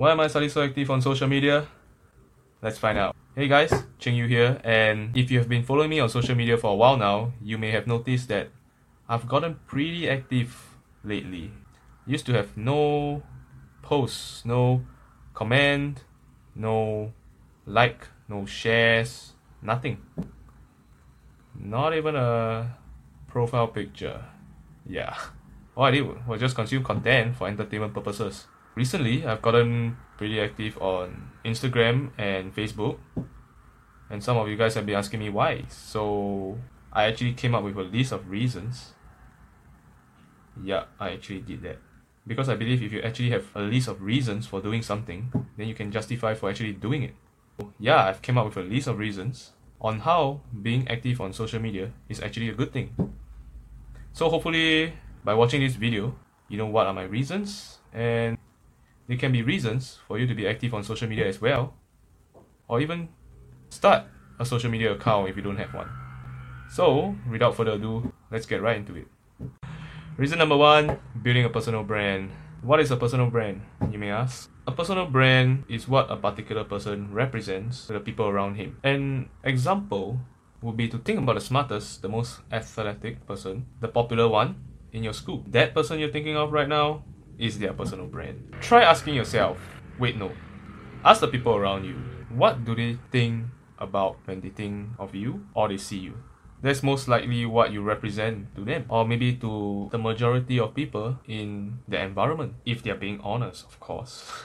Why am I suddenly so active on social media? Let's find out. Hey guys, Cheng Yu here, and if you have been following me on social media for a while now, you may have noticed that I've gotten pretty active lately. Used to have no posts, no comment, no like, no shares, nothing. Not even a profile picture. Yeah. All I did was just consume content for entertainment purposes. Recently, I've gotten pretty active on Instagram and Facebook, and some of you guys have been asking me why. So, I actually came up with a list of reasons. Yeah, I actually did that. Because I believe if you actually have a list of reasons for doing something, then you can justify for actually doing it. Yeah, I've came up with a list of reasons on how being active on social media is actually a good thing. So hopefully by watching this video, you know what are my reasons and there can be reasons for you to be active on social media as well or even start a social media account if you don't have one. So, without further ado, let's get right into it. Reason number one building a personal brand. What is a personal brand, you may ask? A personal brand is what a particular person represents to the people around him. An example would be to think about the smartest, the most athletic person, the popular one in your school. That person you're thinking of right now is their personal brand. Try asking yourself wait, no. Ask the people around you what do they think about when they think of you or they see you? that's most likely what you represent to them or maybe to the majority of people in the environment if they're being honest of course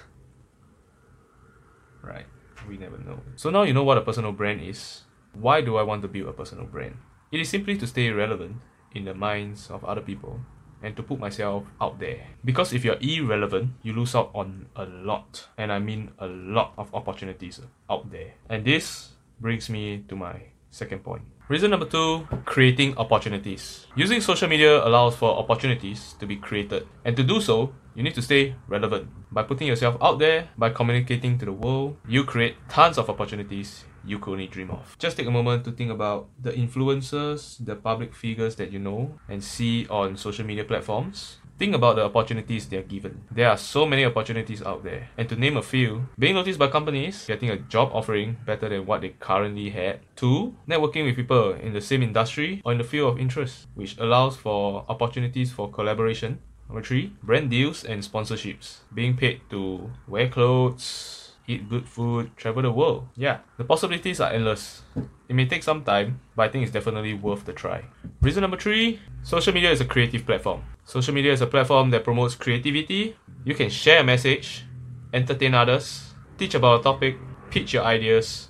right we never know so now you know what a personal brand is why do i want to build a personal brand it is simply to stay relevant in the minds of other people and to put myself out there because if you're irrelevant you lose out on a lot and i mean a lot of opportunities out there and this brings me to my second point Reason number two, creating opportunities. Using social media allows for opportunities to be created. And to do so, you need to stay relevant. By putting yourself out there, by communicating to the world, you create tons of opportunities you could only dream of. Just take a moment to think about the influencers, the public figures that you know and see on social media platforms Think about the opportunities they are given. There are so many opportunities out there. And to name a few, being noticed by companies, getting a job offering better than what they currently had. Two, networking with people in the same industry or in the field of interest, which allows for opportunities for collaboration. Number three, brand deals and sponsorships. Being paid to wear clothes, eat good food, travel the world. Yeah, the possibilities are endless. It may take some time, but I think it's definitely worth the try. Reason number three social media is a creative platform. Social media is a platform that promotes creativity. You can share a message, entertain others, teach about a topic, pitch your ideas.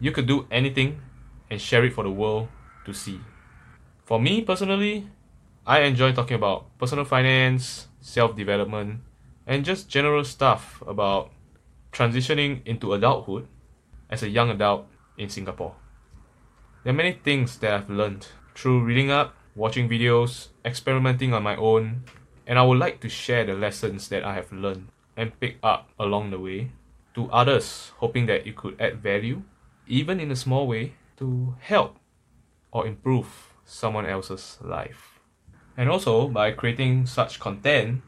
You could do anything and share it for the world to see. For me personally, I enjoy talking about personal finance, self development, and just general stuff about transitioning into adulthood as a young adult in Singapore. There are many things that I've learned through reading up, watching videos, experimenting on my own, and I would like to share the lessons that I have learned and picked up along the way to others, hoping that it could add value, even in a small way, to help or improve someone else's life. And also, by creating such content,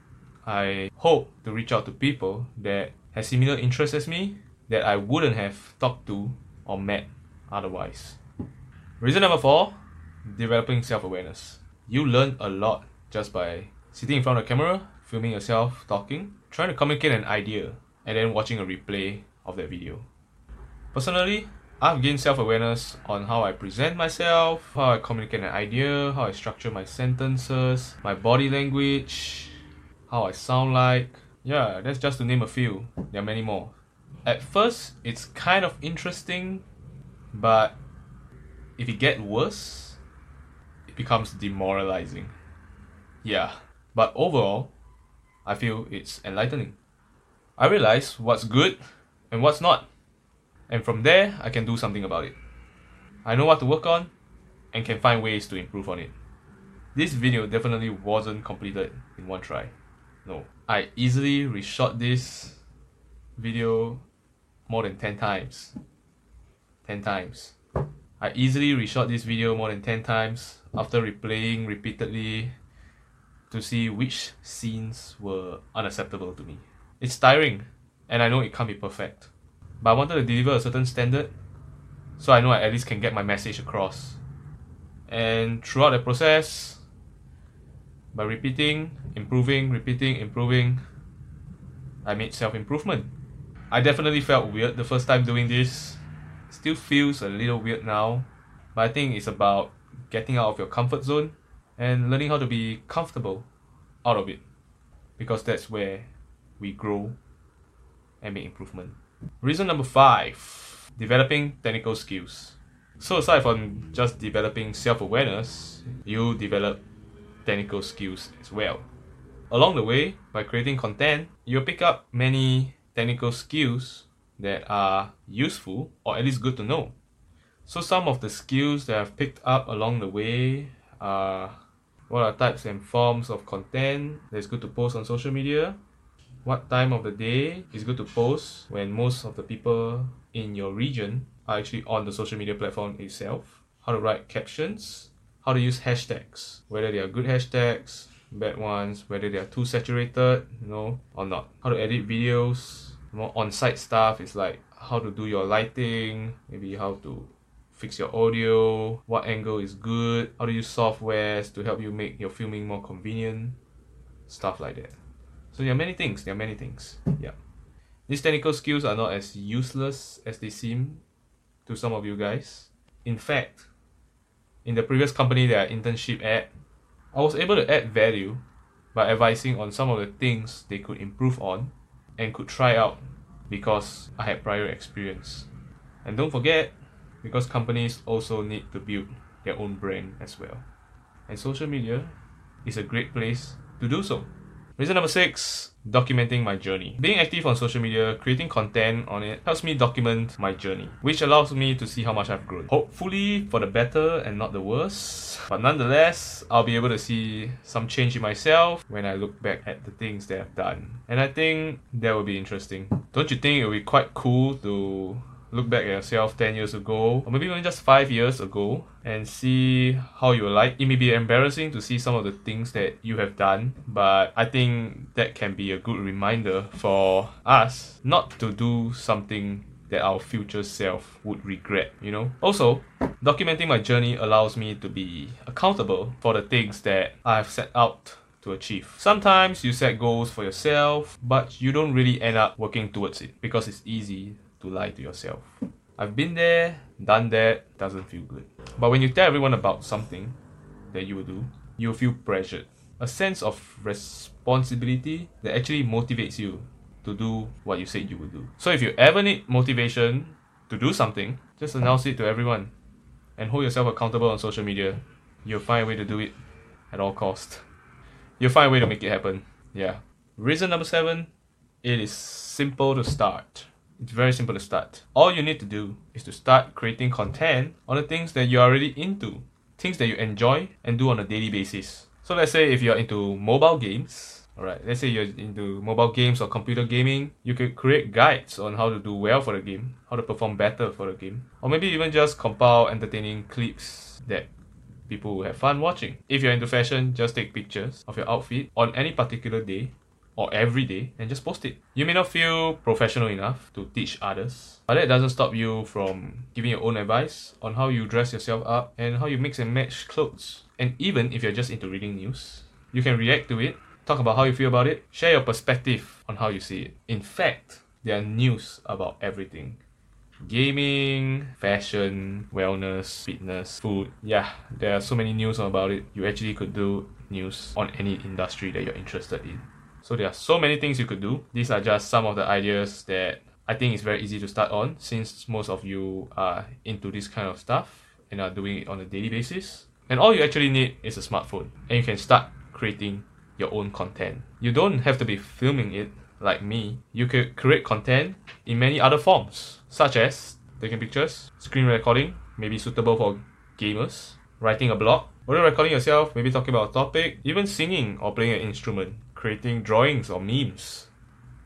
I hope to reach out to people that has similar interests as me that I wouldn't have talked to or met otherwise. Reason number four developing self awareness. You learn a lot just by sitting in front of the camera, filming yourself talking, trying to communicate an idea, and then watching a replay of that video. Personally, I've gained self awareness on how I present myself, how I communicate an idea, how I structure my sentences, my body language, how I sound like, yeah, that's just to name a few. There are many more. At first, it's kind of interesting, but if it gets worse, it becomes demoralizing. Yeah, but overall, I feel it's enlightening. I realize what's good and what's not, and from there, I can do something about it. I know what to work on and can find ways to improve on it. This video definitely wasn't completed in one try. No, I easily reshot this video more than 10 times. 10 times. I easily reshot this video more than 10 times after replaying repeatedly to see which scenes were unacceptable to me. It's tiring and I know it can't be perfect. But I wanted to deliver a certain standard, so I know I at least can get my message across. And throughout the process, by repeating, improving, repeating, improving, I made self improvement. I definitely felt weird the first time doing this. Still feels a little weird now, but I think it's about getting out of your comfort zone and learning how to be comfortable out of it because that's where we grow and make improvement. Reason number five developing technical skills. So, aside from just developing self awareness, you develop technical skills as well. Along the way, by creating content, you'll pick up many technical skills that are useful or at least good to know. So, some of the skills that I've picked up along the way are what are types and forms of content that's good to post on social media, what time of the day is good to post when most of the people in your region are actually on the social media platform itself, how to write captions, how to use hashtags, whether they are good hashtags, bad ones, whether they are too saturated, you know, or not, how to edit videos, more on-site stuff is like how to do your lighting, maybe how to fix your audio, what angle is good, how to use softwares to help you make your filming more convenient, stuff like that. So there are many things, there are many things. Yeah. These technical skills are not as useless as they seem to some of you guys. In fact, in the previous company that I internship at, I was able to add value by advising on some of the things they could improve on and could try out because I had prior experience. And don't forget, because companies also need to build their own brand as well. And social media is a great place to do so. Reason number six documenting my journey. Being active on social media, creating content on it helps me document my journey, which allows me to see how much I've grown. Hopefully for the better and not the worse. But nonetheless, I'll be able to see some change in myself when I look back at the things that I've done. And I think that will be interesting. Don't you think it would be quite cool to look back at yourself 10 years ago, or maybe even just 5 years ago, and see how you like. It may be embarrassing to see some of the things that you have done, but I think that can be a good reminder for us not to do something that our future self would regret, you know? Also, documenting my journey allows me to be accountable for the things that I've set out to achieve. Sometimes you set goals for yourself, but you don't really end up working towards it because it's easy to lie to yourself. I've been there, done that, doesn't feel good. But when you tell everyone about something that you will do, you'll feel pressured. A sense of responsibility that actually motivates you to do what you said you would do. So if you ever need motivation to do something, just announce it to everyone and hold yourself accountable on social media. You'll find a way to do it at all cost. You'll find a way to make it happen. Yeah. Reason number seven, it is simple to start. It's very simple to start. All you need to do is to start creating content on the things that you're already into, things that you enjoy and do on a daily basis. So let's say if you're into mobile games, alright, let's say you're into mobile games or computer gaming, you could create guides on how to do well for the game, how to perform better for the game, or maybe even just compile entertaining clips that people will have fun watching. If you're into fashion, just take pictures of your outfit on any particular day or every day and just post it. You may not feel professional enough to teach others, but that doesn't stop you from giving your own advice on how you dress yourself up and how you mix and match clothes. And even if you're just into reading news, you can react to it, talk about how you feel about it, share your perspective on how you see it. In fact, there are news about everything. Gaming, fashion, wellness, fitness, food. Yeah, there are so many news about it. You actually could do news on any industry that you're interested in. So there are so many things you could do. These are just some of the ideas that I think is very easy to start on since most of you are into this kind of stuff and are doing it on a daily basis. And all you actually need is a smartphone and you can start creating your own content. You don't have to be filming it like me. You could create content in many other forms, such as taking pictures, screen recording, maybe suitable for gamers, writing a blog, or recording yourself, maybe talking about a topic, even singing or playing an instrument creating drawings or memes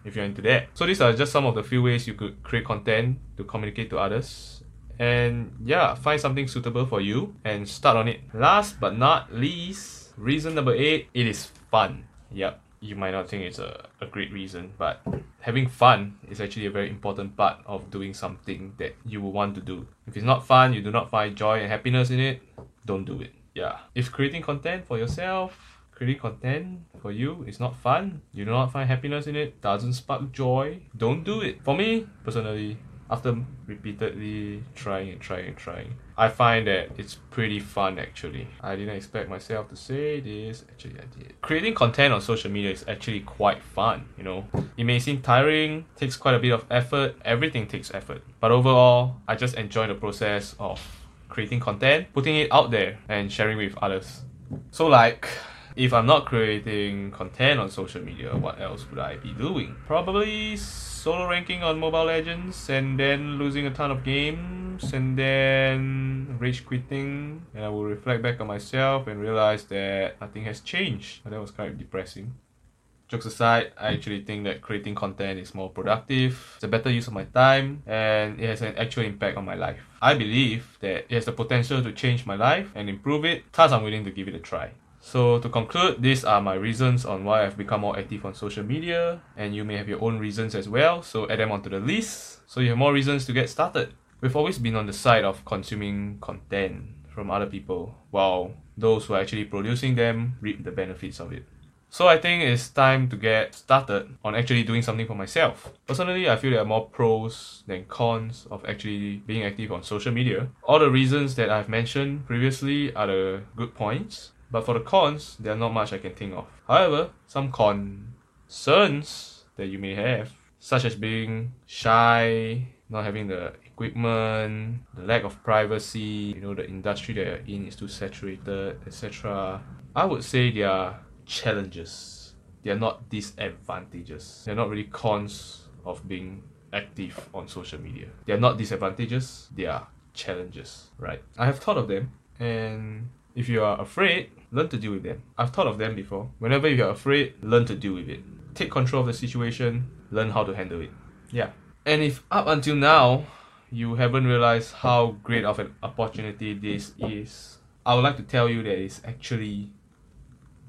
if you're into that. So these are just some of the few ways you could create content to communicate to others. And yeah, find something suitable for you and start on it. Last but not least, reason number eight, it is fun. Yep. you might not think it's a, a great reason, but having fun is actually a very important part of doing something that you will want to do. If it's not fun, you do not find joy and happiness in it, don't do it. Yeah. If creating content for yourself, creating content for you is not fun, you do not find happiness in it, doesn't spark joy, don't do it. For me, personally, after repeatedly trying and trying and trying, I find that it's pretty fun actually. I didn't expect myself to say this, actually I did. Creating content on social media is actually quite fun, you know. It may seem tiring, takes quite a bit of effort, everything takes effort. But overall, I just enjoy the process of creating content, putting it out there and sharing with others. So like if I'm not creating content on social media, what else would I be doing? Probably solo ranking on Mobile Legends and then losing a ton of games and then rage quitting and I will reflect back on myself and realize that nothing has changed. That was of depressing. Jokes aside, I actually think that creating content is more productive, it's a better use of my time, and it has an actual impact on my life. I believe that it has the potential to change my life and improve it, thus I'm willing to give it a try. So to conclude, these are my reasons on why I've become more active on social media, and you may have your own reasons as well, so add them onto the list so you have more reasons to get started. We've always been on the side of consuming content from other people, while those who are actually producing them reap the benefits of it. So I think it's time to get started on actually doing something for myself. Personally, I feel there are more pros than cons of actually being active on social media. All the reasons that I've mentioned previously are the good points, but for the cons, there are not much I can think of. However, some concerns that you may have, such as being shy, not having the equipment, the lack of privacy, you know, the industry that you're in is too saturated, etc. I would say they are challenges. They are not disadvantages. They're not really cons of being active on social media. They are not disadvantages, they are challenges, right? I have thought of them and if you are afraid, learn to deal with them. I've thought of them before. Whenever you are afraid, learn to deal with it. Take control of the situation, learn how to handle it. Yeah. And if up until now you haven't realized how great of an opportunity this is, I would like to tell you that it's actually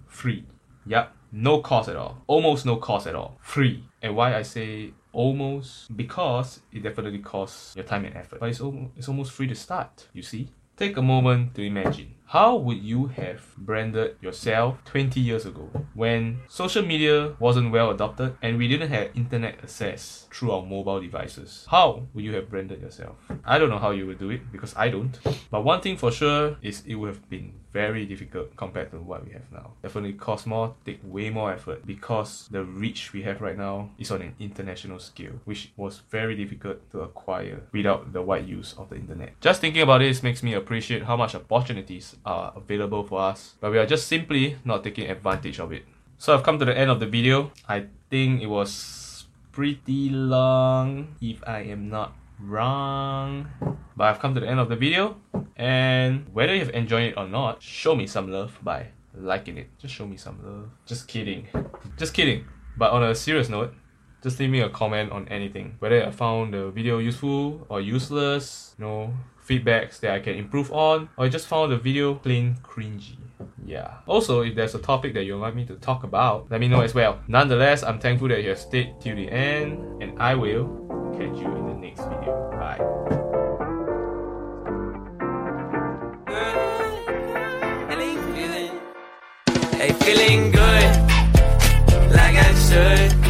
free. Yep, no cost at all. Almost no cost at all. Free. And why I say almost? Because it definitely costs your time and effort. But it's almost, it's almost free to start, you see? Take a moment to imagine. How would you have branded yourself 20 years ago when social media wasn't well adopted and we didn't have internet access through our mobile devices? How would you have branded yourself? I don't know how you would do it because I don't. But one thing for sure is it would have been very difficult compared to what we have now. Definitely cost more, take way more effort because the reach we have right now is on an international scale, which was very difficult to acquire without the wide use of the internet. Just thinking about this makes me appreciate how much opportunities are available for us, but we are just simply not taking advantage of it. So I've come to the end of the video. I think it was pretty long if I am not wrong. But I've come to the end of the video and whether you've enjoyed it or not, show me some love by liking it. Just show me some love. Just kidding. Just kidding. But on a serious note, just leave me a comment on anything. Whether I found the video useful or useless, you know, feedbacks that I can improve on, or you just found the video plain cringy. Yeah. Also, if there's a topic that you'd like me to talk about, let me know as well. Nonetheless, I'm thankful that you have stayed till the end, and I will catch you in the next video. Bye. Feeling good, like I should.